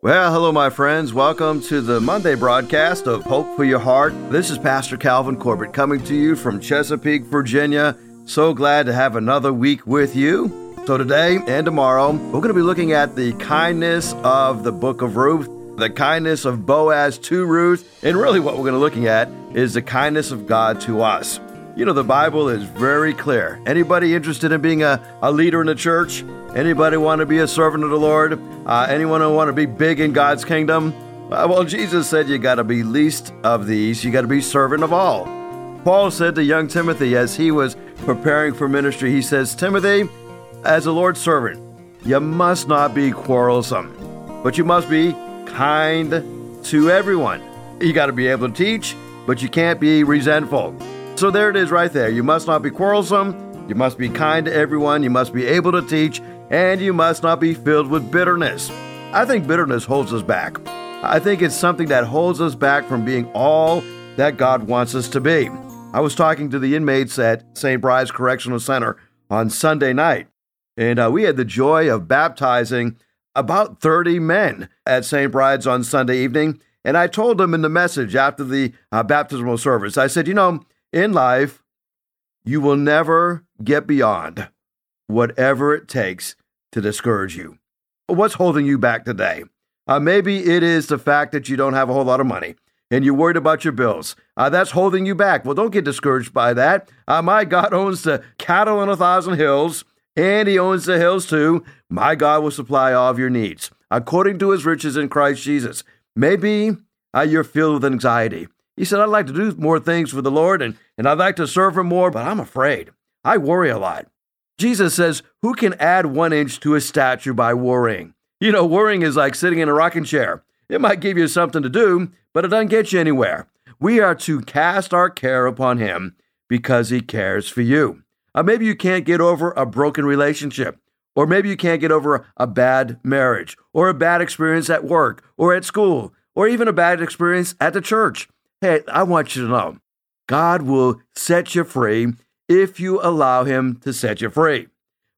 Well, hello, my friends. Welcome to the Monday broadcast of Hope for Your Heart. This is Pastor Calvin Corbett coming to you from Chesapeake, Virginia. So glad to have another week with you. So, today and tomorrow, we're going to be looking at the kindness of the book of Ruth, the kindness of Boaz to Ruth, and really what we're going to be looking at is the kindness of God to us. You know, the Bible is very clear. Anybody interested in being a, a leader in the church? Anybody want to be a servant of the Lord? Uh, anyone who want to be big in God's kingdom? Uh, well, Jesus said you got to be least of these. You got to be servant of all. Paul said to young Timothy as he was preparing for ministry, he says, Timothy, as a Lord's servant, you must not be quarrelsome, but you must be kind to everyone. You got to be able to teach, but you can't be resentful. So there it is right there. You must not be quarrelsome. You must be kind to everyone. You must be able to teach, and you must not be filled with bitterness. I think bitterness holds us back. I think it's something that holds us back from being all that God wants us to be. I was talking to the inmates at St. Bride's Correctional Center on Sunday night, and uh, we had the joy of baptizing about 30 men at St. Bride's on Sunday evening. And I told them in the message after the uh, baptismal service, I said, you know, in life, you will never get beyond whatever it takes to discourage you. What's holding you back today? Uh, maybe it is the fact that you don't have a whole lot of money and you're worried about your bills. Uh, that's holding you back. Well, don't get discouraged by that. Uh, my God owns the cattle on a thousand hills, and He owns the hills too. My God will supply all of your needs according to His riches in Christ Jesus. Maybe uh, you're filled with anxiety. He said, I'd like to do more things for the Lord and, and I'd like to serve Him more, but I'm afraid. I worry a lot. Jesus says, Who can add one inch to his stature by worrying? You know, worrying is like sitting in a rocking chair. It might give you something to do, but it doesn't get you anywhere. We are to cast our care upon Him because He cares for you. Uh, maybe you can't get over a broken relationship, or maybe you can't get over a bad marriage, or a bad experience at work, or at school, or even a bad experience at the church. Hey, I want you to know God will set you free if you allow Him to set you free.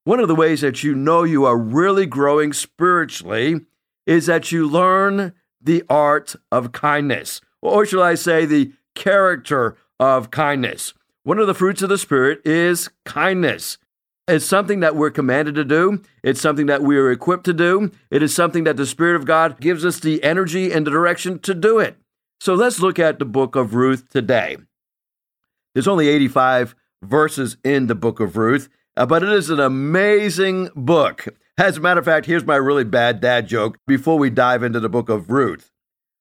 One of the ways that you know you are really growing spiritually is that you learn the art of kindness, or shall I say, the character of kindness. One of the fruits of the Spirit is kindness. It's something that we're commanded to do. It's something that we are equipped to do. It is something that the Spirit of God gives us the energy and the direction to do it. So let's look at the book of Ruth today. There's only 85 verses in the book of Ruth, uh, but it is an amazing book. As a matter of fact, here's my really bad dad joke before we dive into the book of Ruth.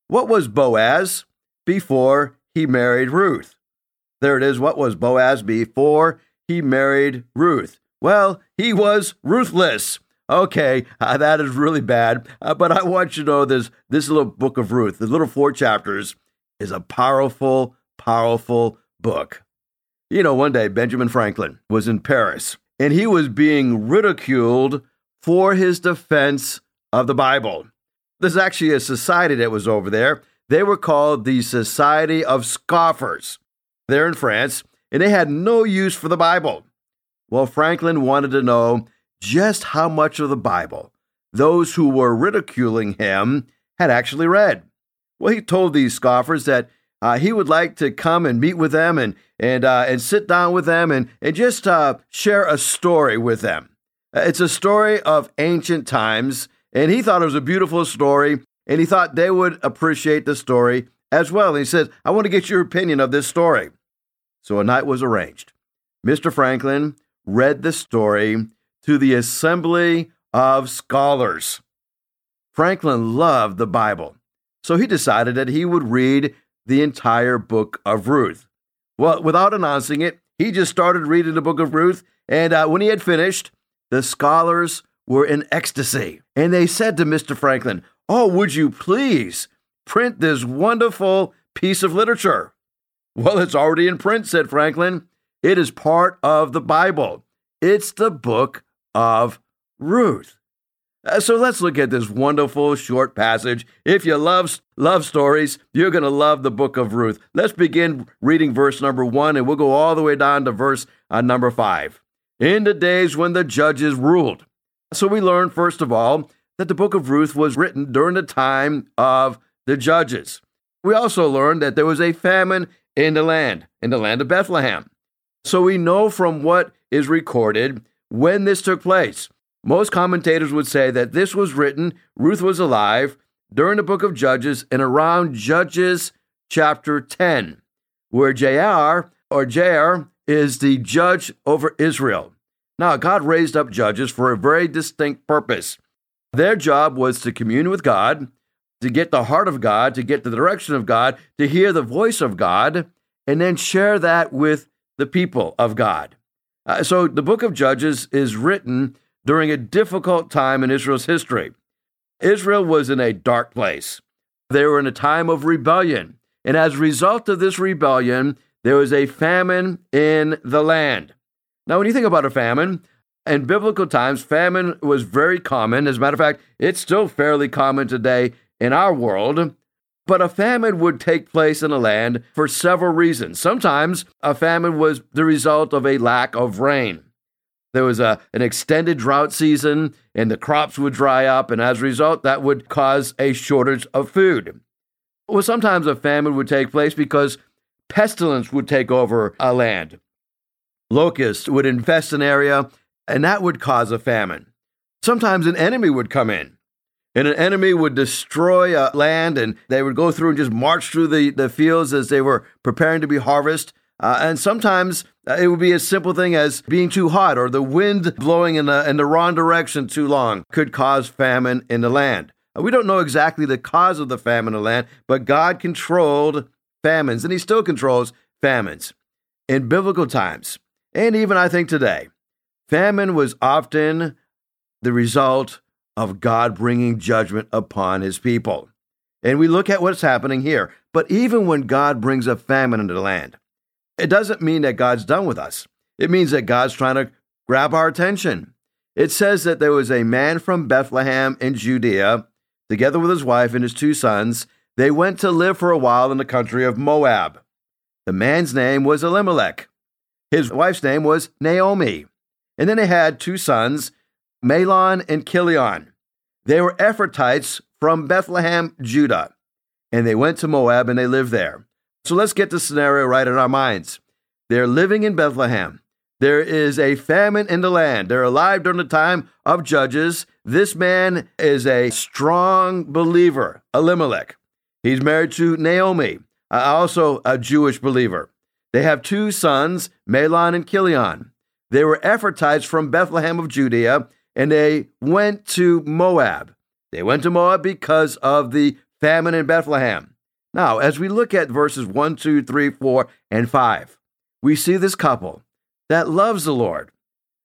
What was Boaz before he married Ruth? There it is. What was Boaz before he married Ruth? Well, he was ruthless. Okay, uh, that is really bad. Uh, but I want you to know this this little book of Ruth, the little four chapters, is a powerful, powerful book. You know, one day Benjamin Franklin was in Paris and he was being ridiculed for his defense of the Bible. There's actually a society that was over there. They were called the Society of Scoffers. They're in France, and they had no use for the Bible. Well, Franklin wanted to know just how much of the Bible those who were ridiculing him had actually read. Well, he told these scoffers that uh, he would like to come and meet with them and and uh, and sit down with them and and just uh, share a story with them. Uh, it's a story of ancient times, and he thought it was a beautiful story, and he thought they would appreciate the story as well. And he says, "I want to get your opinion of this story." So a night was arranged. Mr. Franklin read the story to the assembly of scholars. Franklin loved the Bible, so he decided that he would read the entire book of Ruth. Well, without announcing it, he just started reading the book of Ruth, and uh, when he had finished, the scholars were in ecstasy. And they said to Mr. Franklin, Oh, would you please print this wonderful piece of literature? Well, it's already in print, said Franklin. It is part of the Bible. It's the book of Ruth. Uh, so let's look at this wonderful short passage. If you love love stories, you're going to love the book of Ruth. Let's begin reading verse number 1 and we'll go all the way down to verse uh, number 5. In the days when the judges ruled. So we learn first of all that the book of Ruth was written during the time of the judges. We also learned that there was a famine in the land, in the land of Bethlehem. So we know from what is recorded when this took place. Most commentators would say that this was written, Ruth was alive during the book of Judges and around Judges chapter 10, where Jair or Jair is the judge over Israel. Now, God raised up judges for a very distinct purpose. Their job was to commune with God, to get the heart of God, to get the direction of God, to hear the voice of God, and then share that with the people of God. Uh, so the book of Judges is written during a difficult time in Israel's history. Israel was in a dark place. They were in a time of rebellion. And as a result of this rebellion, there was a famine in the land. Now, when you think about a famine, in biblical times, famine was very common. As a matter of fact, it's still fairly common today in our world. But a famine would take place in a land for several reasons. Sometimes a famine was the result of a lack of rain. There was a, an extended drought season and the crops would dry up, and as a result, that would cause a shortage of food. Well, sometimes a famine would take place because pestilence would take over a land. Locusts would infest an area, and that would cause a famine. Sometimes an enemy would come in and an enemy would destroy a land and they would go through and just march through the, the fields as they were preparing to be harvested. Uh, and sometimes uh, it would be a simple thing as being too hot or the wind blowing in the, in the wrong direction too long could cause famine in the land. Uh, we don't know exactly the cause of the famine in the land, but God controlled famines and He still controls famines in biblical times. And even I think today, famine was often the result of God bringing judgment upon his people. And we look at what's happening here. But even when God brings a famine into the land, it doesn't mean that God's done with us. It means that God's trying to grab our attention. It says that there was a man from Bethlehem in Judea, together with his wife and his two sons. They went to live for a while in the country of Moab. The man's name was Elimelech. His wife's name was Naomi. And then they had two sons, Mahlon and Chilion. They were Ephrathites from Bethlehem, Judah, and they went to Moab and they lived there. So let's get the scenario right in our minds. They're living in Bethlehem. There is a famine in the land. They're alive during the time of Judges. This man is a strong believer, Elimelech. He's married to Naomi, also a Jewish believer. They have two sons, Mahlon and Chilion. They were Ephrathites from Bethlehem of Judea, and they went to Moab. They went to Moab because of the famine in Bethlehem. Now, as we look at verses 1, 2, 3, 4, and 5, we see this couple that loves the Lord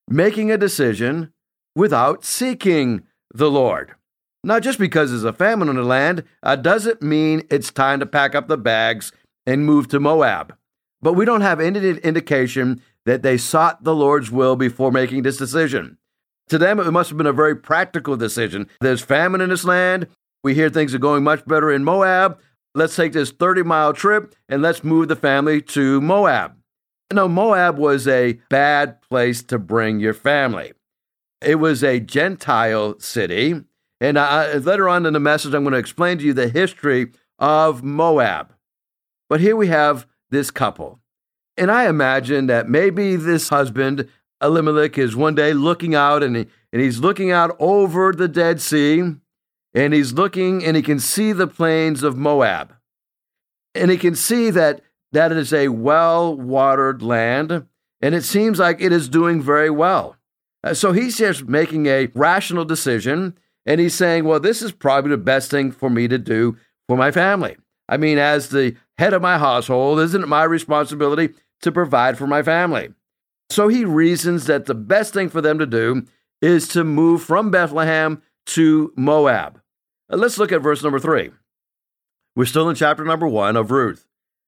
making a decision without seeking the Lord. Now, just because there's a famine in the land uh, doesn't mean it's time to pack up the bags and move to Moab. But we don't have any indication that they sought the Lord's will before making this decision. To them, it must have been a very practical decision. There's famine in this land. We hear things are going much better in Moab. Let's take this 30 mile trip and let's move the family to Moab. Now, Moab was a bad place to bring your family. It was a Gentile city. And I, later on in the message, I'm going to explain to you the history of Moab. But here we have this couple. And I imagine that maybe this husband Elimelech is one day looking out and, he, and he's looking out over the Dead Sea and he's looking and he can see the plains of Moab. And he can see that that is a well watered land and it seems like it is doing very well. Uh, so he's just making a rational decision and he's saying, well, this is probably the best thing for me to do for my family. I mean, as the head of my household, isn't it my responsibility to provide for my family? So he reasons that the best thing for them to do is to move from Bethlehem to Moab. Uh, let's look at verse number three. We're still in chapter number one of Ruth.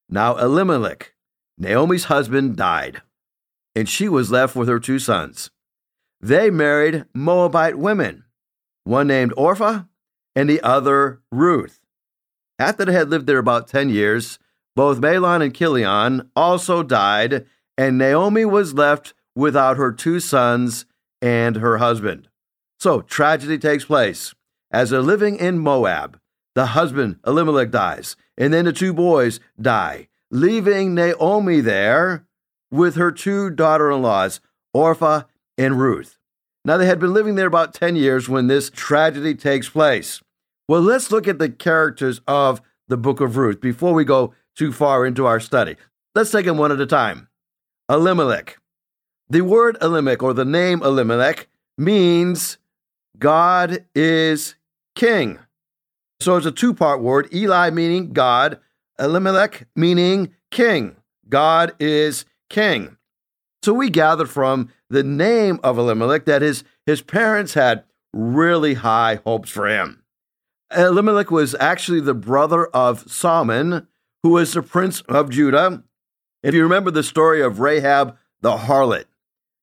Now Elimelech, Naomi's husband, died, and she was left with her two sons. They married Moabite women, one named Orpah and the other Ruth. After they had lived there about 10 years, both Mahlon and Chilion also died, and Naomi was left without her two sons and her husband. So tragedy takes place. As they're living in Moab, the husband, Elimelech, dies, and then the two boys die, leaving Naomi there with her two daughter in laws, Orpah and Ruth. Now, they had been living there about 10 years when this tragedy takes place. Well, let's look at the characters of the book of Ruth before we go too far into our study. Let's take them one at a time. Elimelech. The word Elimelech or the name Elimelech means God is king. So it's a two part word Eli meaning God, Elimelech meaning king. God is king. So we gather from the name of Elimelech that his, his parents had really high hopes for him. Elimelech was actually the brother of Salmon, who was the prince of Judah. If you remember the story of Rahab the harlot,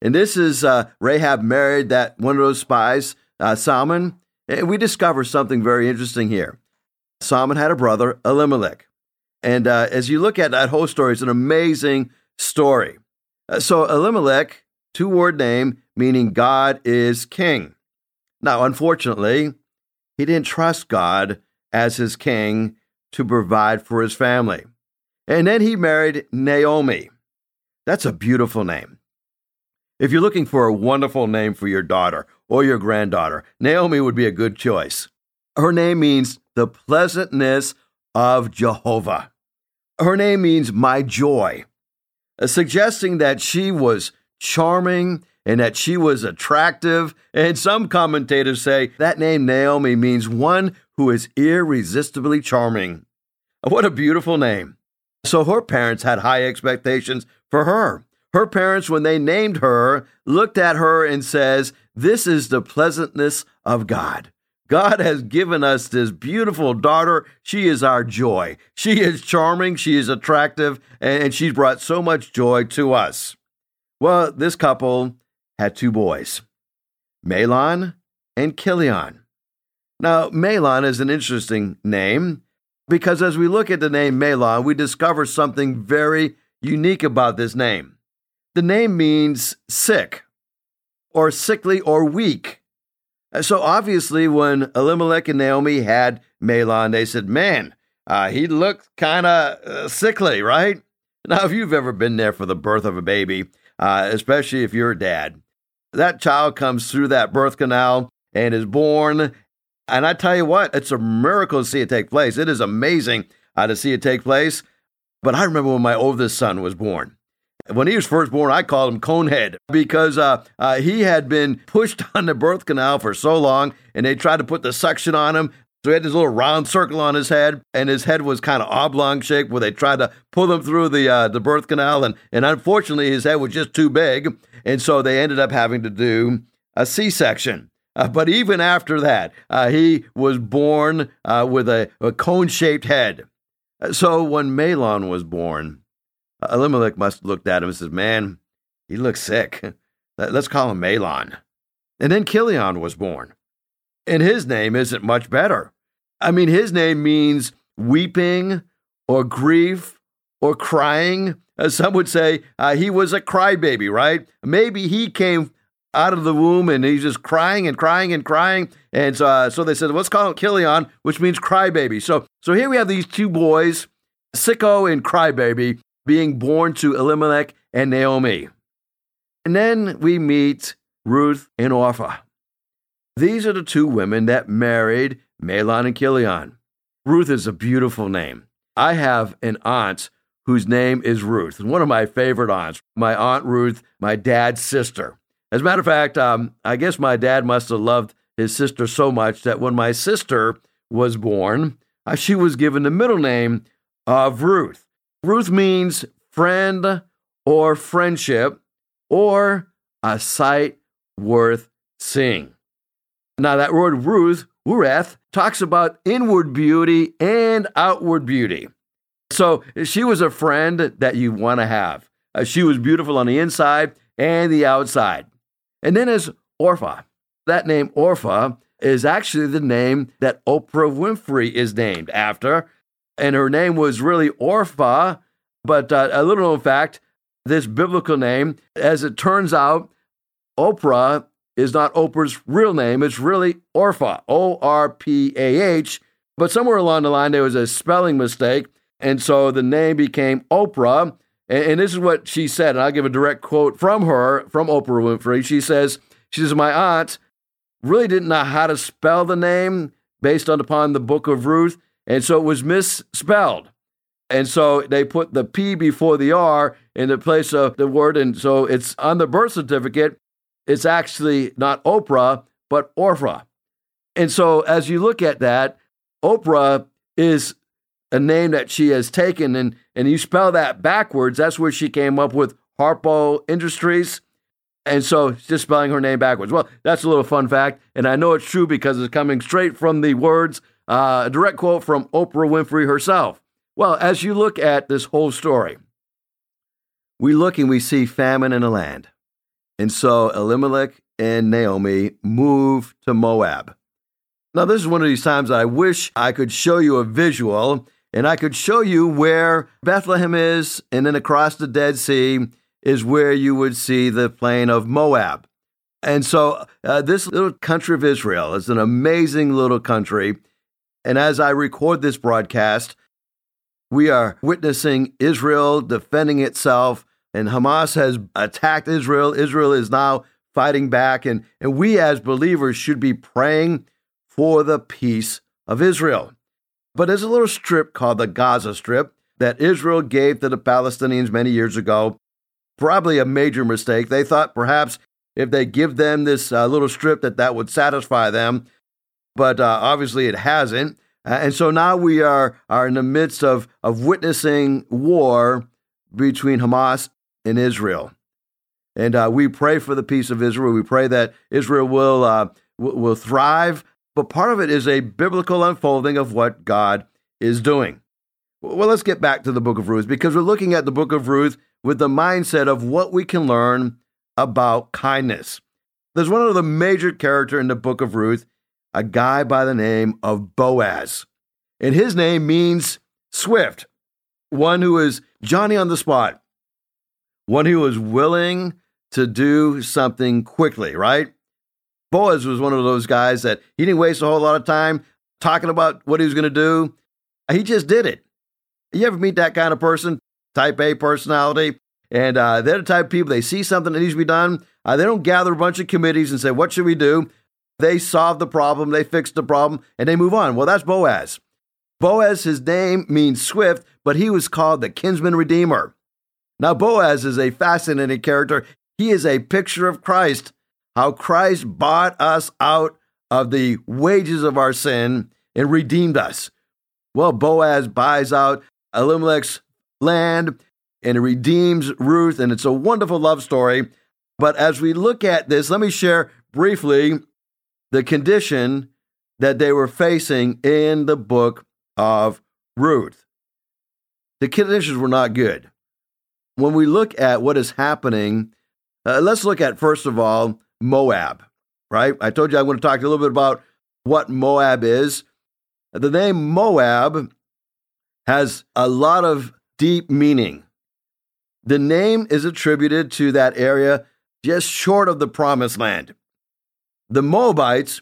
and this is uh, Rahab married that one of those spies, uh, Salmon. And we discover something very interesting here. Salmon had a brother, Elimelech. And uh, as you look at that whole story, it's an amazing story. Uh, so, Elimelech, two word name, meaning God is king. Now, unfortunately, he didn't trust God as his king to provide for his family. And then he married Naomi. That's a beautiful name. If you're looking for a wonderful name for your daughter or your granddaughter, Naomi would be a good choice. Her name means the pleasantness of Jehovah. Her name means my joy, uh, suggesting that she was charming and that she was attractive. And some commentators say that name Naomi means one who is irresistibly charming. What a beautiful name. So her parents had high expectations for her. Her parents, when they named her, looked at her and says, This is the pleasantness of God. God has given us this beautiful daughter. She is our joy. She is charming, she is attractive, and she's brought so much joy to us. Well, this couple had two boys, Mahlon and Chilion. Now, Mahlon is an interesting name because as we look at the name Mahlon, we discover something very unique about this name. The name means sick or sickly or weak. So obviously, when Elimelech and Naomi had Mahlon, they said, Man, uh, he looked kind of uh, sickly, right? Now, if you've ever been there for the birth of a baby, uh, especially if you're a dad, that child comes through that birth canal and is born. And I tell you what, it's a miracle to see it take place. It is amazing uh, to see it take place. But I remember when my oldest son was born. When he was first born, I called him Conehead because uh, uh, he had been pushed on the birth canal for so long, and they tried to put the suction on him. So he had this little round circle on his head, and his head was kind of oblong shaped, where they tried to pull him through the uh, the birth canal, and and unfortunately his head was just too big, and so they ended up having to do a C section. Uh, but even after that, uh, he was born uh, with a, a cone shaped head. So when Mahlon was born, Elimelech must have looked at him and says, Man, he looks sick. Let's call him Mahlon. And then Chilion was born. And his name isn't much better. I mean, his name means weeping or grief or crying. As some would say, uh, he was a crybaby, right? Maybe he came out of the womb and he's just crying and crying and crying. And so, uh, so they said, let's call him Chilion, which means crybaby. So, so here we have these two boys, Sicko and Crybaby, being born to Elimelech and Naomi. And then we meet Ruth and Orpah. These are the two women that married Mahlon and Chilion. Ruth is a beautiful name. I have an aunt whose name is Ruth, one of my favorite aunts. My aunt Ruth, my dad's sister. As a matter of fact, um, I guess my dad must have loved his sister so much that when my sister was born, uh, she was given the middle name of Ruth. Ruth means friend or friendship or a sight worth seeing. Now, that word Ruth, Ureth, talks about inward beauty and outward beauty. So she was a friend that you want to have. Uh, she was beautiful on the inside and the outside. And then as Orpah. That name Orpah is actually the name that Oprah Winfrey is named after and her name was really Orpah. But uh, a little known fact this biblical name, as it turns out, Oprah is not Oprah's real name. It's really Orpah, O R P A H. But somewhere along the line, there was a spelling mistake. And so the name became Oprah. And, and this is what she said. And I'll give a direct quote from her, from Oprah Winfrey. She says, She says, My aunt really didn't know how to spell the name based on upon the book of Ruth. And so it was misspelled. And so they put the P before the R in the place of the word. And so it's on the birth certificate, it's actually not Oprah, but Orpah. And so as you look at that, Oprah is a name that she has taken, and, and you spell that backwards, that's where she came up with Harpo Industries. And so just spelling her name backwards. Well, that's a little fun fact. And I know it's true because it's coming straight from the words, uh, a direct quote from Oprah Winfrey herself. Well, as you look at this whole story, we look and we see famine in the land. And so Elimelech and Naomi move to Moab. Now, this is one of these times I wish I could show you a visual and I could show you where Bethlehem is, and then across the Dead Sea is where you would see the plain of Moab. And so, uh, this little country of Israel is an amazing little country. And as I record this broadcast, we are witnessing Israel defending itself, and Hamas has attacked Israel. Israel is now fighting back, and, and we as believers should be praying for the peace of Israel. But there's a little strip called the Gaza Strip that Israel gave to the Palestinians many years ago. Probably a major mistake. They thought perhaps if they give them this uh, little strip that that would satisfy them, but uh, obviously it hasn't. And so now we are, are in the midst of, of witnessing war between Hamas and Israel. And uh, we pray for the peace of Israel. We pray that Israel will, uh, w- will thrive, but part of it is a biblical unfolding of what God is doing. Well, let's get back to the book of Ruth because we're looking at the book of Ruth with the mindset of what we can learn about kindness. There's one other major character in the book of Ruth, a guy by the name of Boaz. And his name means swift, one who is Johnny on the spot, one who is willing to do something quickly, right? Boaz was one of those guys that he didn't waste a whole lot of time talking about what he was going to do. He just did it. You ever meet that kind of person, type A personality? And uh, they're the type of people, they see something that needs to be done. Uh, they don't gather a bunch of committees and say, What should we do? They solve the problem, they fix the problem, and they move on. Well, that's Boaz. Boaz, his name means swift, but he was called the kinsman redeemer. Now, Boaz is a fascinating character. He is a picture of Christ how Christ bought us out of the wages of our sin and redeemed us. Well, Boaz buys out Elimelech's land and redeems Ruth, and it's a wonderful love story. But as we look at this, let me share briefly the condition that they were facing in the book of Ruth. The conditions were not good. When we look at what is happening, uh, let's look at, first of all, Moab, right? I told you I'm going to talk a little bit about what Moab is. The name Moab has a lot of deep meaning. The name is attributed to that area just short of the promised land. The Moabites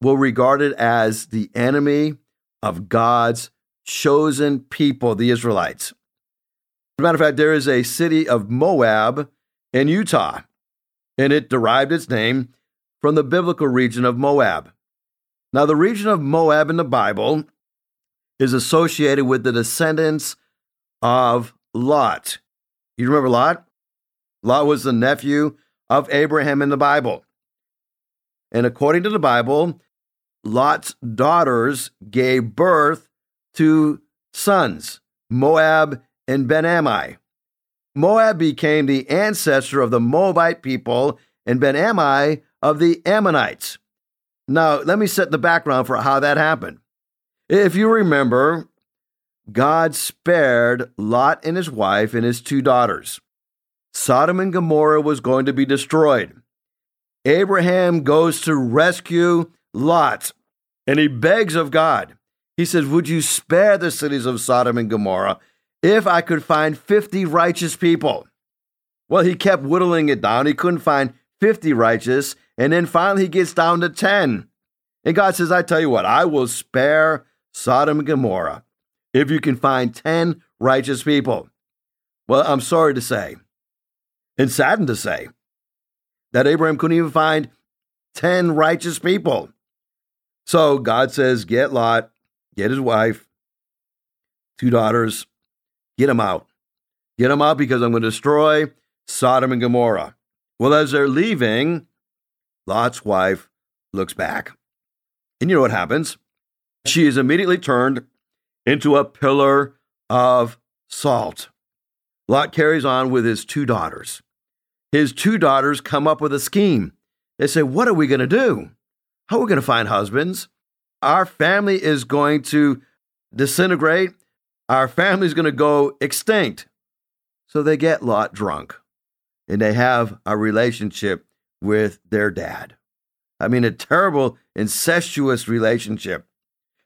were regarded as the enemy of God's chosen people, the Israelites. As a matter of fact, there is a city of Moab in Utah and it derived its name from the biblical region of Moab. Now, the region of Moab in the Bible is associated with the descendants of Lot. You remember Lot? Lot was the nephew of Abraham in the Bible. And according to the Bible, Lot's daughters gave birth to sons, Moab and Ben Ammi. Moab became the ancestor of the Moabite people and Ben Ammi of the Ammonites. Now, let me set the background for how that happened. If you remember, God spared Lot and his wife and his two daughters. Sodom and Gomorrah was going to be destroyed. Abraham goes to rescue Lot and he begs of God. He says, Would you spare the cities of Sodom and Gomorrah if I could find 50 righteous people. Well, he kept whittling it down. He couldn't find 50 righteous. And then finally he gets down to 10. And God says, I tell you what, I will spare Sodom and Gomorrah if you can find 10 righteous people. Well, I'm sorry to say, and saddened to say, that Abraham couldn't even find 10 righteous people. So God says, Get Lot, get his wife, two daughters, get them out. Get them out because I'm going to destroy Sodom and Gomorrah. Well, as they're leaving, Lot's wife looks back. And you know what happens? She is immediately turned into a pillar of salt. Lot carries on with his two daughters. His two daughters come up with a scheme. They say, What are we going to do? How are we going to find husbands? Our family is going to disintegrate. Our family is going to go extinct. So they get Lot drunk and they have a relationship with their dad. I mean, a terrible, incestuous relationship.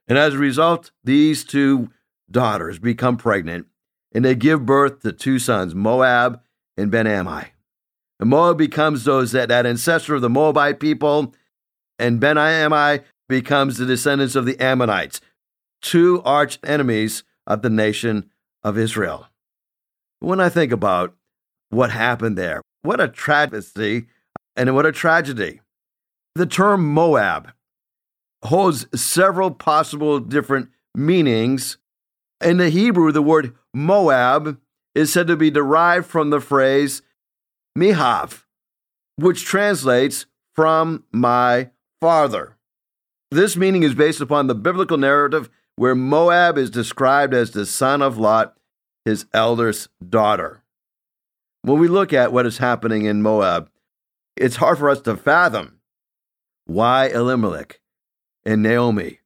And as a result, these two daughters become pregnant and they give birth to two sons, Moab and Ben Ammi. Moab becomes those that, that ancestor of the Moabite people, and Ben Ammi becomes the descendants of the Ammonites, two arch enemies of the nation of Israel. When I think about what happened there, what a tragedy and what a tragedy. The term Moab holds several possible different meanings. In the Hebrew, the word Moab is said to be derived from the phrase Mihav, which translates from my father. This meaning is based upon the biblical narrative where Moab is described as the son of Lot, his eldest daughter. When we look at what is happening in Moab, it's hard for us to fathom why Elimelech and Naomi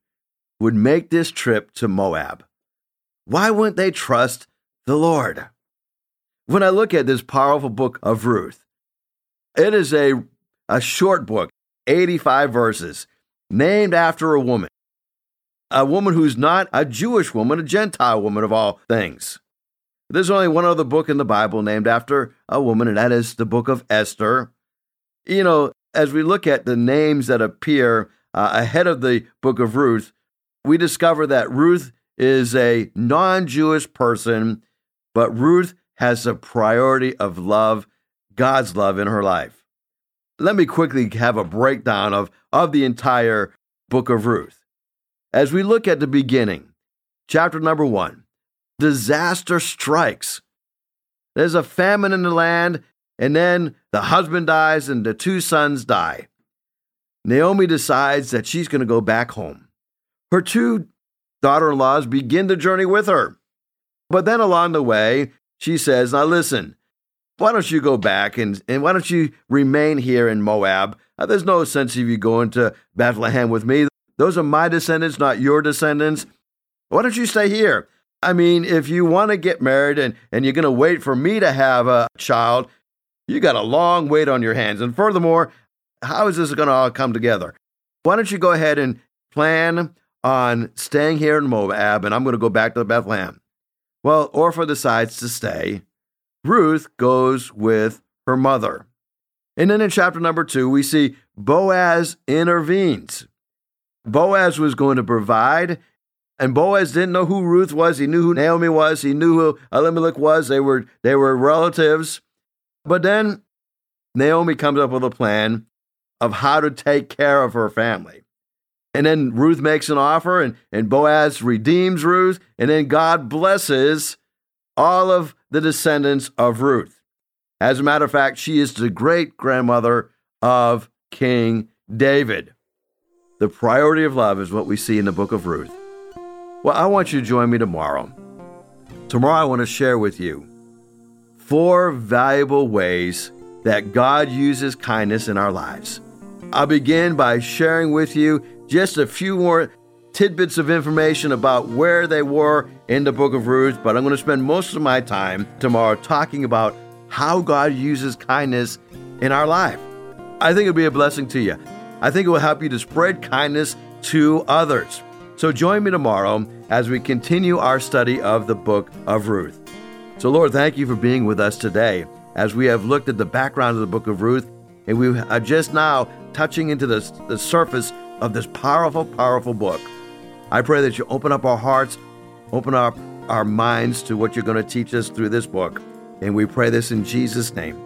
would make this trip to Moab. Why wouldn't they trust the Lord? When I look at this powerful book of Ruth, it is a, a short book, 85 verses, named after a woman. A woman who's not a Jewish woman, a Gentile woman of all things. There's only one other book in the Bible named after a woman, and that is the book of Esther. You know, as we look at the names that appear uh, ahead of the book of Ruth, we discover that Ruth is a non Jewish person, but Ruth has the priority of love, God's love in her life. Let me quickly have a breakdown of, of the entire book of Ruth. As we look at the beginning, chapter number one, disaster strikes. There's a famine in the land, and then the husband dies and the two sons die. Naomi decides that she's going to go back home. Her two daughter in laws begin the journey with her. But then along the way, she says, Now listen, why don't you go back and, and why don't you remain here in Moab? There's no sense of you going to Bethlehem with me. Those are my descendants, not your descendants. Why don't you stay here? I mean, if you want to get married and, and you're going to wait for me to have a child, you got a long wait on your hands. And furthermore, how is this going to all come together? Why don't you go ahead and plan on staying here in Moab, and I'm going to go back to Bethlehem. Well, Orpah decides to stay. Ruth goes with her mother. And then in chapter number two, we see Boaz intervenes. Boaz was going to provide, and Boaz didn't know who Ruth was. He knew who Naomi was. He knew who Elimelech was. They were, they were relatives. But then Naomi comes up with a plan of how to take care of her family. And then Ruth makes an offer, and, and Boaz redeems Ruth, and then God blesses all of the descendants of Ruth. As a matter of fact, she is the great grandmother of King David. The priority of love is what we see in the book of Ruth. Well, I want you to join me tomorrow. Tomorrow, I want to share with you four valuable ways that God uses kindness in our lives. I'll begin by sharing with you just a few more tidbits of information about where they were in the book of Ruth, but I'm going to spend most of my time tomorrow talking about how God uses kindness in our life. I think it'll be a blessing to you. I think it will help you to spread kindness to others. So join me tomorrow as we continue our study of the book of Ruth. So, Lord, thank you for being with us today as we have looked at the background of the book of Ruth And we are just now touching into the, the surface of this powerful, powerful book. I pray that you open up our hearts, open up our minds to what you're going to teach us through this book. And we pray this in Jesus' name.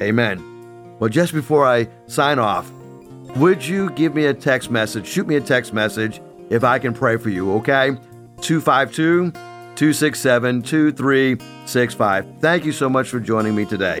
Amen. Well, just before I sign off, would you give me a text message? Shoot me a text message if I can pray for you, okay? 252 267 2365. Thank you so much for joining me today.